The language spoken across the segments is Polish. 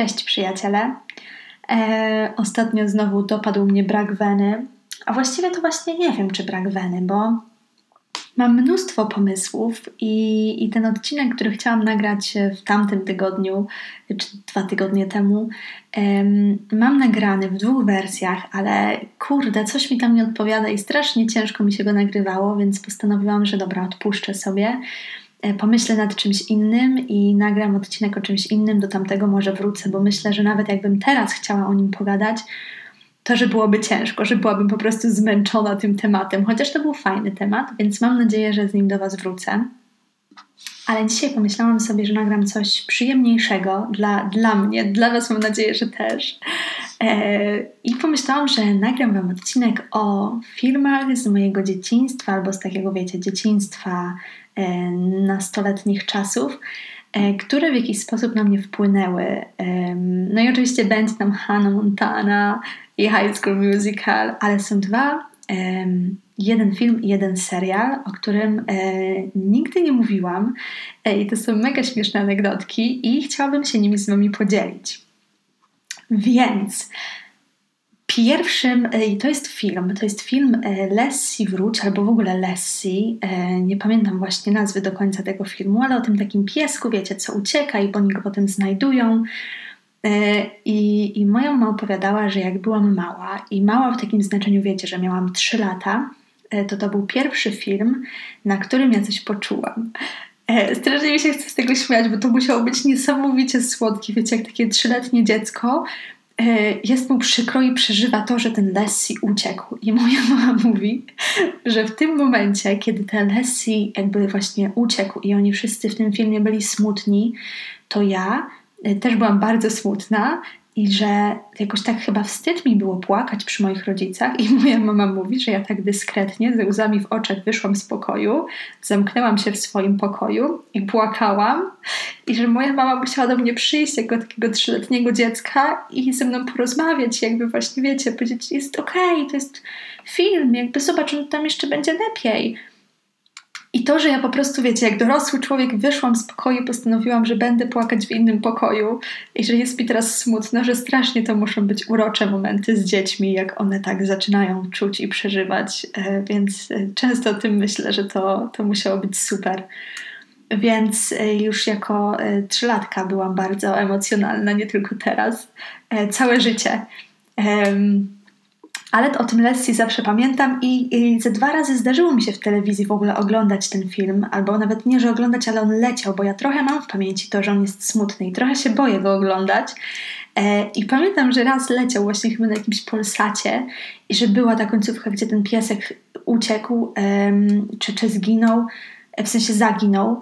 Cześć przyjaciele. E, ostatnio znowu dopadł mnie brak weny, a właściwie to właśnie nie wiem, czy brak weny, bo mam mnóstwo pomysłów i, i ten odcinek, który chciałam nagrać w tamtym tygodniu, czy dwa tygodnie temu, um, mam nagrany w dwóch wersjach, ale kurde, coś mi tam nie odpowiada i strasznie ciężko mi się go nagrywało, więc postanowiłam, że dobra, odpuszczę sobie. E, pomyślę nad czymś innym i nagram odcinek o czymś innym, do tamtego może wrócę, bo myślę, że nawet jakbym teraz chciała o nim pogadać, to, że byłoby ciężko, że byłabym po prostu zmęczona tym tematem, chociaż to był fajny temat, więc mam nadzieję, że z nim do Was wrócę. Ale dzisiaj pomyślałam sobie, że nagram coś przyjemniejszego dla, dla mnie, dla Was mam nadzieję, że też. E, I pomyślałam, że nagram Wam odcinek o filmach z mojego dzieciństwa albo z takiego, wiecie, dzieciństwa E, nastoletnich czasów, e, które w jakiś sposób na mnie wpłynęły. No i oczywiście będzie tam Hannah Montana i High School Musical, ale są dwa, jeden film i jeden serial, o którym nigdy nie mówiłam i to są mega śmieszne anegdotki i chciałabym się nimi z Wami podzielić. Więc Pierwszym, e, i to jest film, to jest film e, Lessie wróć, albo w ogóle Lessie, e, nie pamiętam właśnie nazwy do końca tego filmu, ale o tym takim piesku, wiecie, co ucieka i oni go potem znajdują. I, I moja mama opowiadała, że jak byłam mała, i mała w takim znaczeniu, wiecie, że miałam 3 lata, to to był pierwszy film, na którym ja coś poczułam. Strasznie mi się chce z tego śmiać, bo to musiało być niesamowicie słodkie, wiecie, jak takie trzyletnie dziecko E, jest mu przykro i przeżywa to, że ten Lessie uciekł. I moja mama mówi, że w tym momencie, kiedy ten Lessie jakby właśnie uciekł i oni wszyscy w tym filmie byli smutni, to ja e, też byłam bardzo smutna i że jakoś tak chyba wstyd mi było płakać przy moich rodzicach i moja mama mówi, że ja tak dyskretnie, ze łzami w oczach wyszłam z pokoju, zamknęłam się w swoim pokoju i płakałam i że moja mama musiała do mnie przyjść jako takiego trzyletniego dziecka i ze mną porozmawiać, jakby właśnie wiecie, powiedzieć jest okej, okay, to jest film, jakby zobacz, tam jeszcze będzie lepiej. I to, że ja po prostu, wiecie, jak dorosły człowiek wyszłam z pokoju, postanowiłam, że będę płakać w innym pokoju i że jest mi teraz smutno, że strasznie to muszą być urocze momenty z dziećmi, jak one tak zaczynają czuć i przeżywać. E, więc e, często o tym myślę, że to, to musiało być super. Więc e, już jako trzylatka byłam bardzo emocjonalna, nie tylko teraz, całe życie. Ale o tym Lessie zawsze pamiętam i, i ze dwa razy zdarzyło mi się w telewizji w ogóle oglądać ten film, albo nawet nie, że oglądać, ale on leciał, bo ja trochę mam w pamięci to, że on jest smutny i trochę się boję go oglądać. E, I pamiętam, że raz leciał właśnie chyba na jakimś polsacie i że była ta końcówka, gdzie ten piesek uciekł, czy, czy zginął, w sensie zaginął,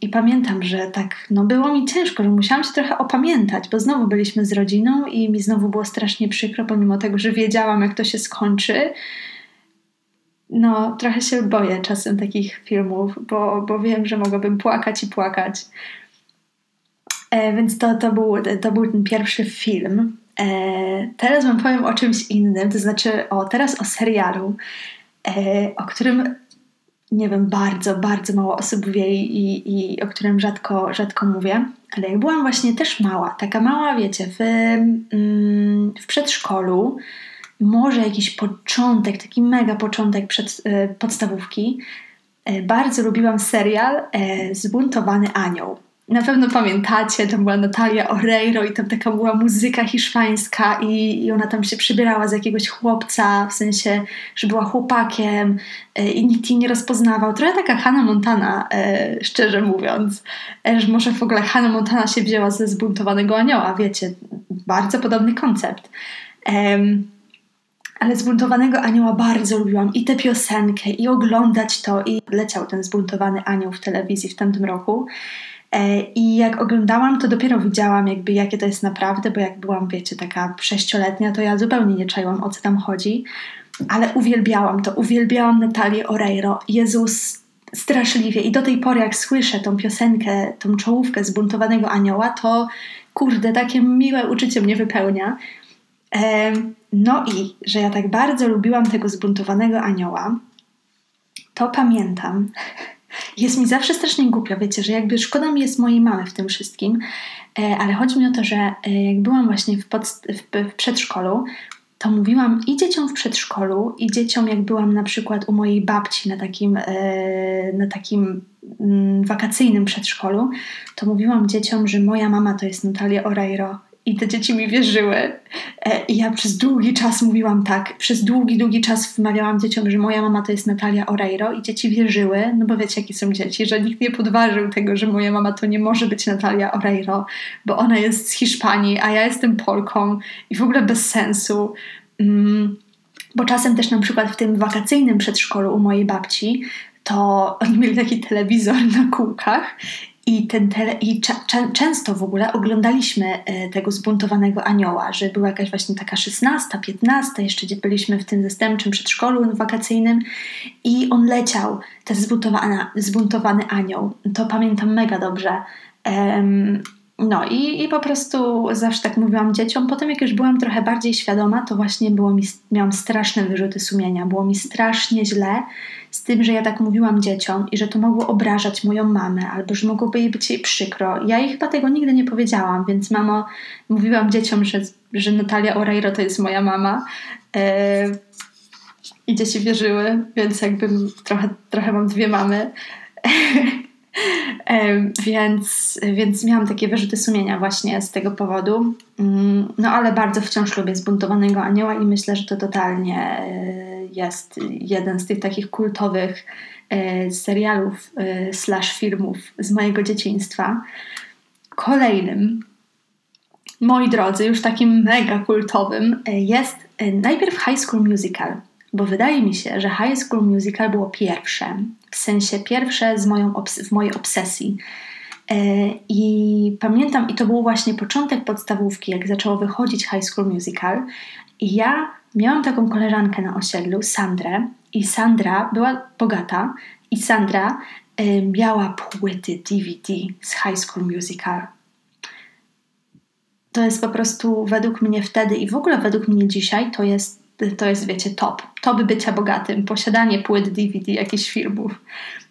i pamiętam, że tak, no było mi ciężko, że musiałam się trochę opamiętać, bo znowu byliśmy z rodziną i mi znowu było strasznie przykro, pomimo tego, że wiedziałam, jak to się skończy. No, trochę się boję czasem takich filmów, bo, bo wiem, że mogłabym płakać i płakać. E, więc to, to, był, to był ten pierwszy film. E, teraz wam powiem o czymś innym, to znaczy o, teraz o serialu, e, o którym nie wiem, bardzo, bardzo mało osób wie i, i o którym rzadko, rzadko mówię. Ale jak byłam właśnie też mała, taka mała, wiecie, w, mm, w przedszkolu, może jakiś początek, taki mega początek przed, e, podstawówki, e, bardzo lubiłam serial e, Zbuntowany Anioł na pewno pamiętacie, tam była Natalia Oreiro i tam taka była muzyka hiszpańska i, i ona tam się przybierała z jakiegoś chłopca, w sensie, że była chłopakiem e, i nikt jej nie rozpoznawał. Trochę taka Hannah Montana, e, szczerze mówiąc, e, że może w ogóle Hannah Montana się wzięła ze zbuntowanego anioła, wiecie, bardzo podobny koncept. ale zbuntowanego anioła bardzo lubiłam i tę piosenkę, i oglądać to, i leciał ten zbuntowany anioł w telewizji w tamtym roku. E, I jak oglądałam, to dopiero widziałam jakby jakie to jest naprawdę, bo jak byłam, wiecie, taka sześcioletnia, to ja zupełnie nie czaiłam o co tam chodzi, ale uwielbiałam to, uwielbiałam Natalię Oreiro. Jezus, straszliwie. I do tej pory jak słyszę tą piosenkę, tą czołówkę zbuntowanego anioła, to kurde, takie miłe uczucie mnie wypełnia. No i, że ja tak bardzo lubiłam tego zbuntowanego anioła, to pamiętam, jest mi zawsze strasznie głupio, wiecie, że jakby szkoda mi jest mojej mamy w tym wszystkim, e, ale chodzi mi o to, że e, jak byłam właśnie w, w przedszkolu, to mówiłam i dzieciom w przedszkolu, i dzieciom, jak byłam na przykład u mojej babci na takim, e, na takim mm, wakacyjnym przedszkolu, to mówiłam dzieciom, że moja mama to jest Natalia Oreiro i te dzieci mi wierzyły. E, I ja przez długi czas mówiłam tak. Przez długi, długi czas wmawiałam dzieciom, że moja mama to jest Natalia Oreiro i dzieci wierzyły, no bo wiecie, jakie są dzieci, że nikt nie podważył tego, że moja mama to nie może być Natalia Oreiro, bo ona jest z Hiszpanii, a ja jestem Polką i w ogóle bez sensu. Mm, bo czasem też na przykład w tym wakacyjnym przedszkolu u mojej babci to oni mieli taki telewizor na kółkach i, ten tele, i cza, cza, często w ogóle oglądaliśmy e, tego zbuntowanego anioła, że była jakaś właśnie taka 16, 15, jeszcze gdzie byliśmy w tym zastępczym przedszkolu wakacyjnym i on leciał, ten zbuntowany, anioł. To pamiętam mega dobrze. No i, i po prostu zawsze tak mówiłam dzieciom. Potem jak już byłam trochę bardziej świadoma, to właśnie było mi, miałam straszne wyrzuty sumienia. Było mi strasznie źle z tym, że ja tak mówiłam dzieciom i że to mogło obrażać moją mamę, albo że mogłoby jej być jej przykro. Ja jej chyba tego nigdy nie powiedziałam, więc mamo, mówiłam dzieciom, że, że Natalia Oreiro to jest moja mama. Yy, I dzieci wierzyły, więc jakby trochę, trochę mam dwie mamy. więc, więc miałam takie wyrzuty sumienia właśnie z tego powodu. Mm, no ale bardzo wciąż lubię zbuntowanego anioła i myślę, że to totalnie e, jest jeden z tych takich kultowych e, serialów e, slash filmów z mojego dzieciństwa. Kolejnym, moi drodzy, już takim mega kultowym jest najpierw High School Musical, bo wydaje mi się, że High School Musical było pierwsze w sensie pierwsze z moją w mojej obsesji. E, I pamiętam, i to był właśnie początek podstawówki, jak zaczęło wychodzić High School Musical. I ja miałam taką koleżankę na osiedlu, Sandrę, i Sandra była bogata, i Sandra y, miała płyty DVD z High School Musical. To jest po prostu według mnie wtedy i w ogóle według mnie dzisiaj to jest to jest, wiecie, top. Top bycia bogatym, posiadanie płyt DVD jakichś filmów.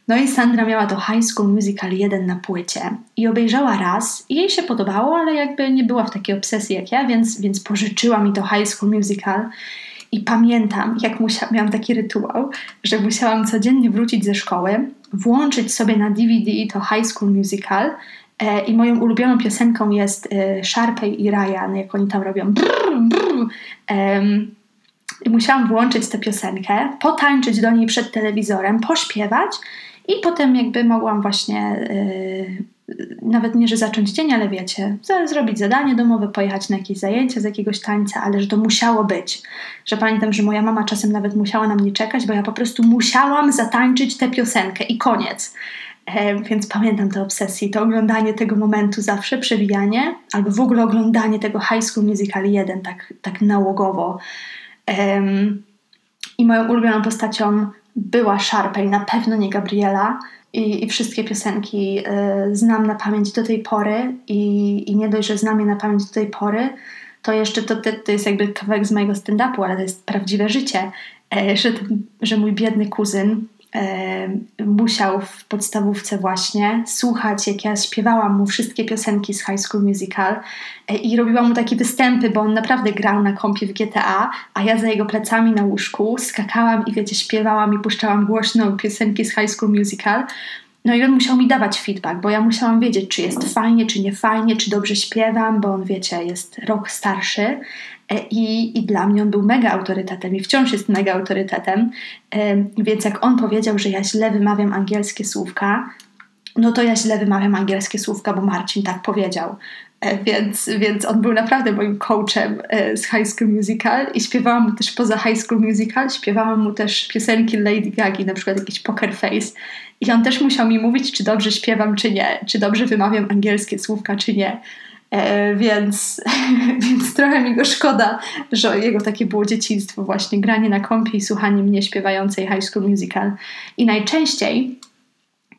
No i Sandra miała to High School Musical 1 na płycie i obejrzała raz. I jej się podobało, ale jakby nie była w takiej obsesji jak ja, więc, więc pożyczyła mi to High School Musical. I pamiętam, jak musiałam, miałam taki rytuał, że musiałam codziennie wrócić ze szkoły, włączyć sobie na DVD to High School Musical e, i moją ulubioną piosenką jest e, Sharpay i Ryan, jak oni tam robią. Brrr, musiałam włączyć tę piosenkę, potańczyć do niej przed telewizorem, pośpiewać i potem jakby mogłam właśnie yy, nawet nie, że zacząć dzień, ale wiecie, zrobić zadanie domowe, pojechać na jakieś zajęcia z jakiegoś tańca, ale że to musiało być. Że pamiętam, że moja mama czasem nawet musiała na mnie czekać, bo ja po prostu musiałam zatańczyć tę piosenkę i koniec. E, więc pamiętam tę obsesję, to oglądanie tego momentu zawsze, przewijanie, albo w ogóle oglądanie tego High School Musical 1 tak, tak nałogowo. I moją ulubioną postacią była Sharpay, na pewno nie Gabriela. I, i wszystkie piosenki y, znam na pamięć do tej pory i, i nie dość, że znam je na pamięć do tej pory, to jeszcze to, to, to jest jakby kawałek z mojego stand-upu, ale to jest prawdziwe życie, e, że, że mój biedny kuzyn musiał w podstawówce właśnie słuchać, jak ja śpiewałam mu wszystkie piosenki z High School Musical e, i robiłam mu takie występy, bo on naprawdę grał na kompie w GTA, a ja za jego plecami na łóżku skakałam i wiecie, śpiewałam i puszczałam głośno piosenki z High School Musical. No i on musiał mi dawać feedback, bo ja musiałam wiedzieć, czy jest fajnie, czy nie fajnie, czy dobrze śpiewam, bo on, wiecie, jest rok starszy. E, I, I dla mnie on był mega autorytetem i wciąż jest mega autorytetem. E, więc jak on powiedział, że ja źle wymawiam angielskie słówka, no to ja źle wymawiam angielskie słówka, bo Marcin tak powiedział. E, więc, więc on był naprawdę moim coachem z High School Musical i śpiewałam mu też poza High School Musical, śpiewałam mu też piosenki Lady Gagi, na przykład jakiś Poker Face. I on też musiał mi mówić, czy dobrze śpiewam, czy nie, czy dobrze wymawiam angielskie słówka, czy nie. E, więc, więc trochę mi go szkoda, że jego takie było dzieciństwo, właśnie granie na kompie i słuchanie mnie śpiewającej High School Musical. I najczęściej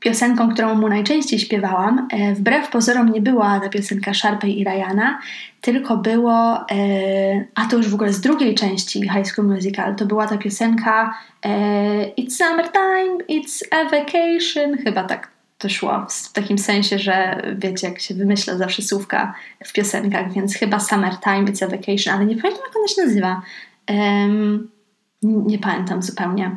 piosenką, którą mu najczęściej śpiewałam, e, wbrew pozorom nie była ta piosenka Sharpay i Ryana, tylko było, e, a to już w ogóle z drugiej części High School Musical, to była ta piosenka e, It's summertime, it's a vacation, chyba tak to szło, w takim sensie, że wiecie, jak się wymyśla zawsze słówka w piosenkach, więc chyba summertime, it's a vacation, ale nie pamiętam jak ona się nazywa. Um, nie pamiętam zupełnie,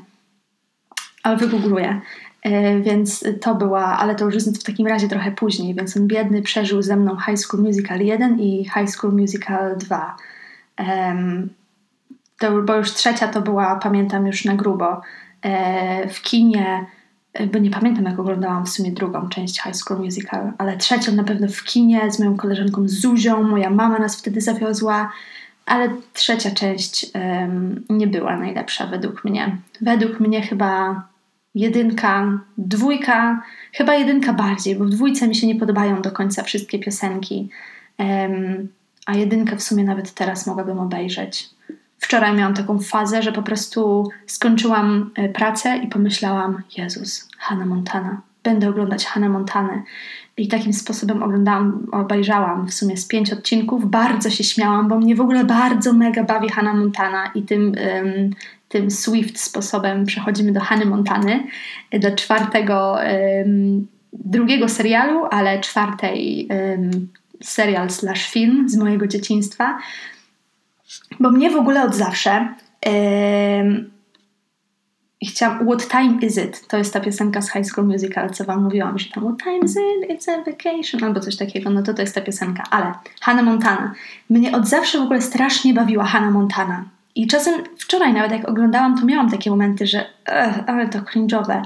ale wygoogluję. E, więc to była, ale to już jest w takim razie trochę później, więc on biedny przeżył ze mną High School Musical 1 i High School Musical 2. Um, to, bo już trzecia to była, pamiętam już na grubo, e, w kinie, bo nie pamiętam jak oglądałam w sumie drugą część High School Musical, ale trzecią na pewno w kinie z moją koleżanką Zuzią, moja mama nas wtedy zawiozła, ale trzecia część um, nie była najlepsza według mnie. Według mnie chyba jedynka, dwójka, chyba jedynka bardziej, bo w dwójce mi się nie podobają do końca wszystkie piosenki, um, a jedynkę w sumie nawet teraz mogłabym obejrzeć. Wczoraj miałam taką fazę, że po prostu skończyłam e, pracę i pomyślałam: Jezus, Hannah Montana, będę oglądać Hannah Montanę. I takim sposobem oglądałam, obejrzałam w sumie z pięć odcinków. Bardzo się śmiałam, bo mnie w ogóle bardzo mega bawi Hannah Montana i tym um, tym Swift sposobem przechodzimy do Hany Montany, do czwartego, um, drugiego serialu, ale czwartej um, serial slash film z mojego dzieciństwa. Bo mnie w ogóle od zawsze um, chciałam, What time is it? To jest ta piosenka z High School Musical, co wam mówiłam, że tam What time is it? It's a vacation, albo coś takiego, no to to jest ta piosenka. Ale Hannah Montana. Mnie od zawsze w ogóle strasznie bawiła Hannah Montana. I czasem wczoraj nawet jak oglądałam, to miałam takie momenty, że ale to cringe'owe.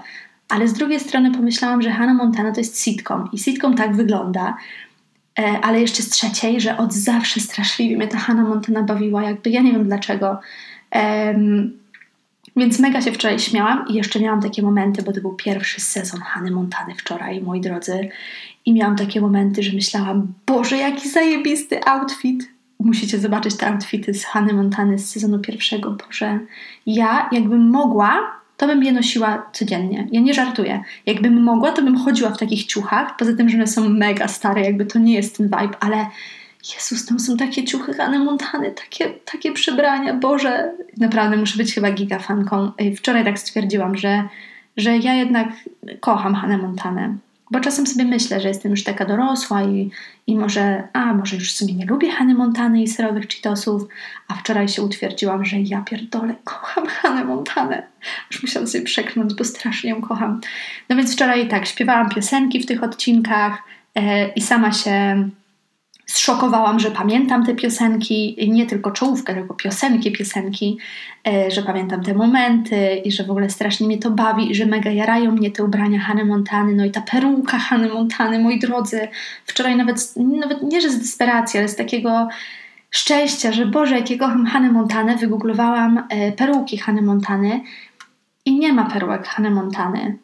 Ale z drugiej strony pomyślałam, że Hannah Montana to jest sitcom i sitcom tak wygląda. E, ale jeszcze z trzeciej, że od zawsze straszliwie mnie ta Hannah Montana bawiła, jakby ja nie wiem dlaczego. więc mega się wczoraj śmiałam i jeszcze miałam takie momenty, bo to był pierwszy sezon Hany Montany wczoraj, moi drodzy. I miałam takie momenty, że myślałam, Boże, jaki zajebisty outfit musicie zobaczyć te outfity z Hany Montany z sezonu pierwszego. Boże, ja jakbym mogła, to bym je nosiła codziennie. Ja nie żartuję. Jakbym mogła, to bym chodziła w takich ciuchach. Poza tym, że one są mega stare, jakby to nie jest ten vibe, ale Jezus, tam są takie ciuchy Hany Montany, takie, takie przebrania, Boże. Naprawdę muszę być chyba gigafanką. Wczoraj tak stwierdziłam, że, że ja jednak kocham Hanę Montanę. Bo czasem sobie myślę, że jestem już taka dorosła i, i może, a może już w sumie nie lubię Hany Montany i serowych Cheetosów, a wczoraj się utwierdziłam, że ja pierdolę, kocham Hanę Montanę. Już musiałam sobie przekląć, bo strasznie ją kocham. No więc wczoraj tak, śpiewałam piosenki w tych odcinkach e, i sama się zszokowałam, że pamiętam te piosenki, nie tylko czołówkę, tylko piosenki, piosenki, e, że pamiętam te momenty i że w ogóle strasznie mnie to bawi i że mega jarają mnie te ubrania Hany Montany, no i ta peruka Hany Montany, moi drodzy. Wczoraj nawet, nawet nie, że z desperacji, ale z takiego szczęścia, że Boże, jakiego kocham Hany Montanę, wygooglowałam e, peruki Hany Montany i nie ma perułek Hany Montany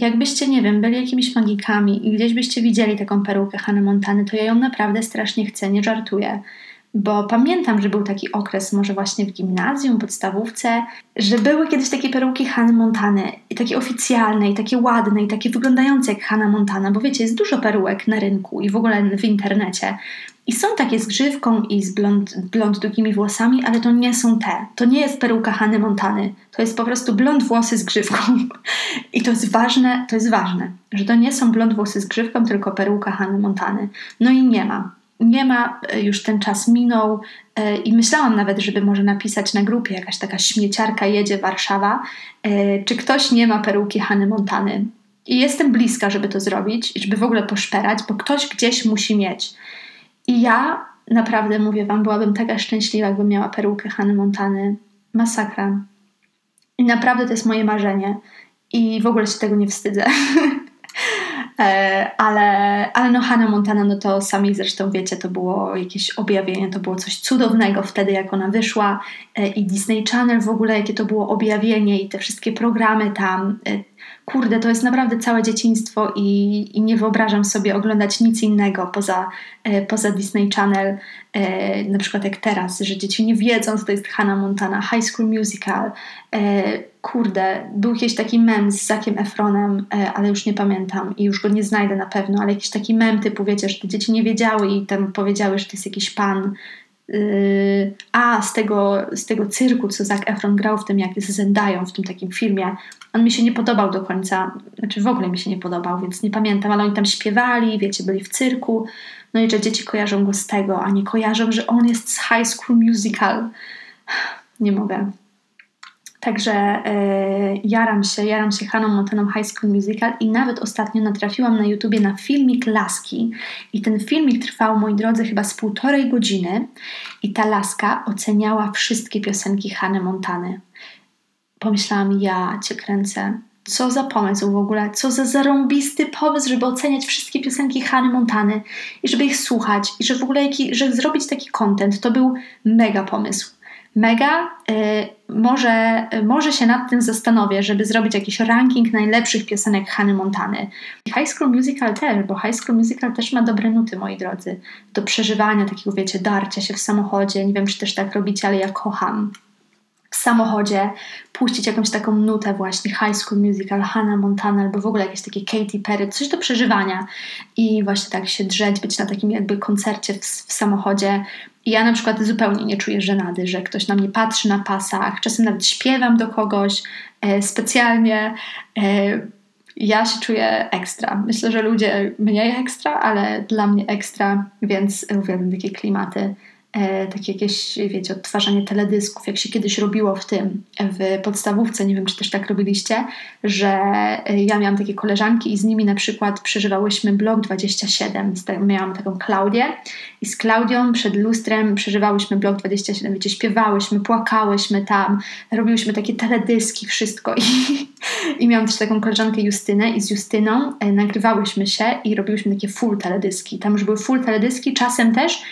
jakbyście, nie wiem, byli jakimiś magikami i gdzieś byście widzieli taką perukę Hany Montany, to ja ją naprawdę strasznie chcę, nie żartuję. Bo pamiętam, że był taki okres, może właśnie w gimnazjum, podstawówce, że były kiedyś takie peruki Hany Montany, i takie oficjalne, i takie ładne, i takie wyglądające jak Hanna Montana, bo wiecie, jest dużo perułek na rynku i w ogóle w internecie. I są takie z grzywką i z blond, blond długimi włosami, ale to nie są te. To nie jest peruka Hany Montany. To jest po prostu blond włosy z grzywką. I to jest ważne, to jest ważne, że to nie są blond włosy z grzywką, tylko peruka Hany Montany. No i nie ma. Nie ma, e, już ten czas minął e, i myślałam nawet, żeby może napisać na grupie jakaś taka śmieciarka jedzie Warszawa, e, czy ktoś nie ma peruki Hany Montany. I jestem bliska, żeby to zrobić, żeby w ogóle poszperać, bo ktoś gdzieś musi mieć. I ja naprawdę mówię Wam, byłabym taka szczęśliwa, jakbym miała perukę Hany Montany. Masakra. I naprawdę to jest moje marzenie. I w ogóle się tego nie wstydzę. E, ale, ale no Hannah Montana, no to sami zresztą wiecie, to było jakieś objawienie, to było coś cudownego wtedy, jak ona wyszła. E, i Disney Channel w ogóle, jakie to było objawienie i te wszystkie programy tam. E, kurde, to jest naprawdę całe dzieciństwo i, i nie wyobrażam sobie oglądać nic innego poza, poza Disney Channel, na przykład jak teraz, że dzieci nie wiedzą, co to jest Hannah Montana, High School Musical, kurde, był jakiś taki mem z Zakiem Efronem, e, ale już nie pamiętam i już go nie znajdę na pewno, ale jakiś taki mem typu, wiecie, że te dzieci nie wiedziały i tam powiedziały, że to jest jakiś pan. Yy, a z tego, z tego cyrku, co Zac Efron grał w tym, jak z Zendają w tym takim filmie, on mi się nie podobał do końca, znaczy w ogóle mi się nie podobał, więc nie pamiętam, ale oni tam śpiewali, wiecie, byli w cyrku, no i że dzieci kojarzą go z tego, a nie kojarzą, że on jest z High School Musical. Nie mogę. Także e, jaram się, jaram się Haną Montaną High School Musical i nawet ostatnio natrafiłam na YouTubie na filmik Laski i ten filmik trwał, moi drodzy, chyba z półtorej godziny i ta Laska oceniała wszystkie piosenki Hany Montany. Pomyślałam, ja cię kręcę. Co za pomysł w ogóle, co za zarąbisty pomysł, żeby oceniać wszystkie piosenki Hany Montany i żeby ich słuchać i że w ogóle jaki, że zrobić taki content. To był mega pomysł mega. Y, może, może się nad tym zastanowię, żeby zrobić jakiś ranking najlepszych piosenek Hany Montany. High School Musical też, bo High School Musical też ma dobre nuty, moi drodzy, do przeżywania takiego, wiecie, darcia się w samochodzie. Nie wiem, czy też tak robicie, ale ja kocham w samochodzie puścić jakąś taką nutę właśnie High School Musical, Hannah Montana albo w ogóle jakieś takie Katy Perry, coś do przeżywania i właśnie tak się drzeć, być na takim jakby koncercie w, w samochodzie. Ja na przykład zupełnie nie czuję żenady, że ktoś na mnie patrzy na pasach, czasem nawet śpiewam do kogoś e, specjalnie. E, ja się czuję ekstra. Myślę, że ludzie mniej ekstra, ale dla mnie ekstra, więc uwielbiam takie klimaty e, takie jakieś, wiecie, odtwarzanie teledysków, jak się kiedyś robiło w tym, w podstawówce, nie wiem, czy też tak robiliście, że e, ja miałam takie koleżanki i z nimi na przykład przeżywałyśmy blok 27. Miałam taką Klaudię i z Klaudią przed lustrem przeżywałyśmy blok 27, wiecie, śpiewałyśmy, płakałyśmy tam, robiłyśmy takie teledyski, wszystko i, i miałam też taką koleżankę Justynę i z Justyną e, nagrywałyśmy się i robiłyśmy takie full teledyski. Tam już były full teledyski, czasem też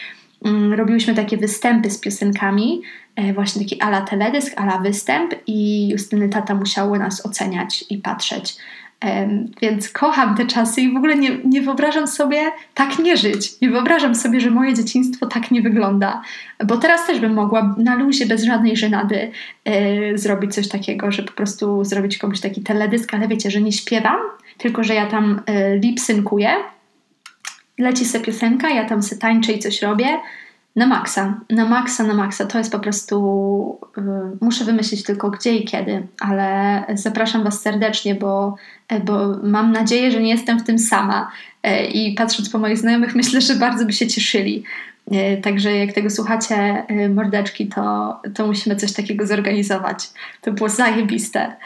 robiłyśmy takie występy z piosenkami, e, właśnie taki ala teledysk, ala występ i Justyny tata musiały nas oceniać i patrzeć. Więc kocham te czasy i w ogóle nie, nie wyobrażam sobie tak nie żyć. Nie wyobrażam sobie, że moje dzieciństwo tak nie wygląda. Bo teraz też bym mogła na luzie, bez żadnej żenady yy, zrobić coś takiego, że po prostu zrobić komuś taki teledysk, ale wiecie, że nie śpiewam, tylko że ja tam yy, lip-synkuję leci se piosenka, ja tam se tańczę i coś robię. Na maksa, na maksa, na maksa. To jest po prostu. Yy, muszę wymyślić tylko gdzie i kiedy, ale zapraszam Was serdecznie, bo, e, bo mam nadzieję, że nie jestem w tym sama. Yy, I patrząc po moich znajomych, myślę, że bardzo by się cieszyli. Yy, także jak tego słuchacie, mordeczki, to, to musimy coś takiego zorganizować. To było zajebiste.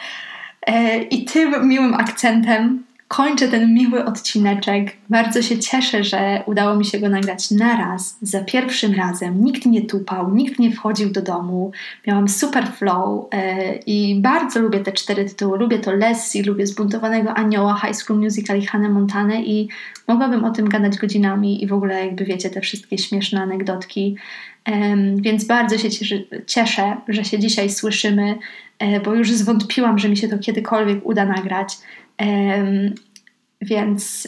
I tym miłym akcentem kończę ten miły odcineczek. Bardzo się cieszę, że udało mi się go nagrać naraz, za pierwszym razem. Nikt nie tupał, nikt nie wchodził do domu. Miałam super flow yy, i bardzo lubię te cztery tytuły. Lubię to Lessie, lubię Zbuntowanego Anioła, High School Musical i Hannah Montana i mogłabym o tym gadać godzinami i w ogóle jakby wiecie, te wszystkie śmieszne anegdotki. Więc bardzo się cieszę, cieszę, że się dzisiaj słyszymy, yy, bo już zwątpiłam, że mi się to kiedykolwiek uda nagrać. Więc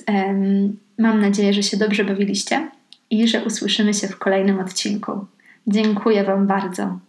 mam nadzieję, że się dobrze bawiliście i że usłyszymy się w kolejnym odcinku. Dziękuję Wam bardzo.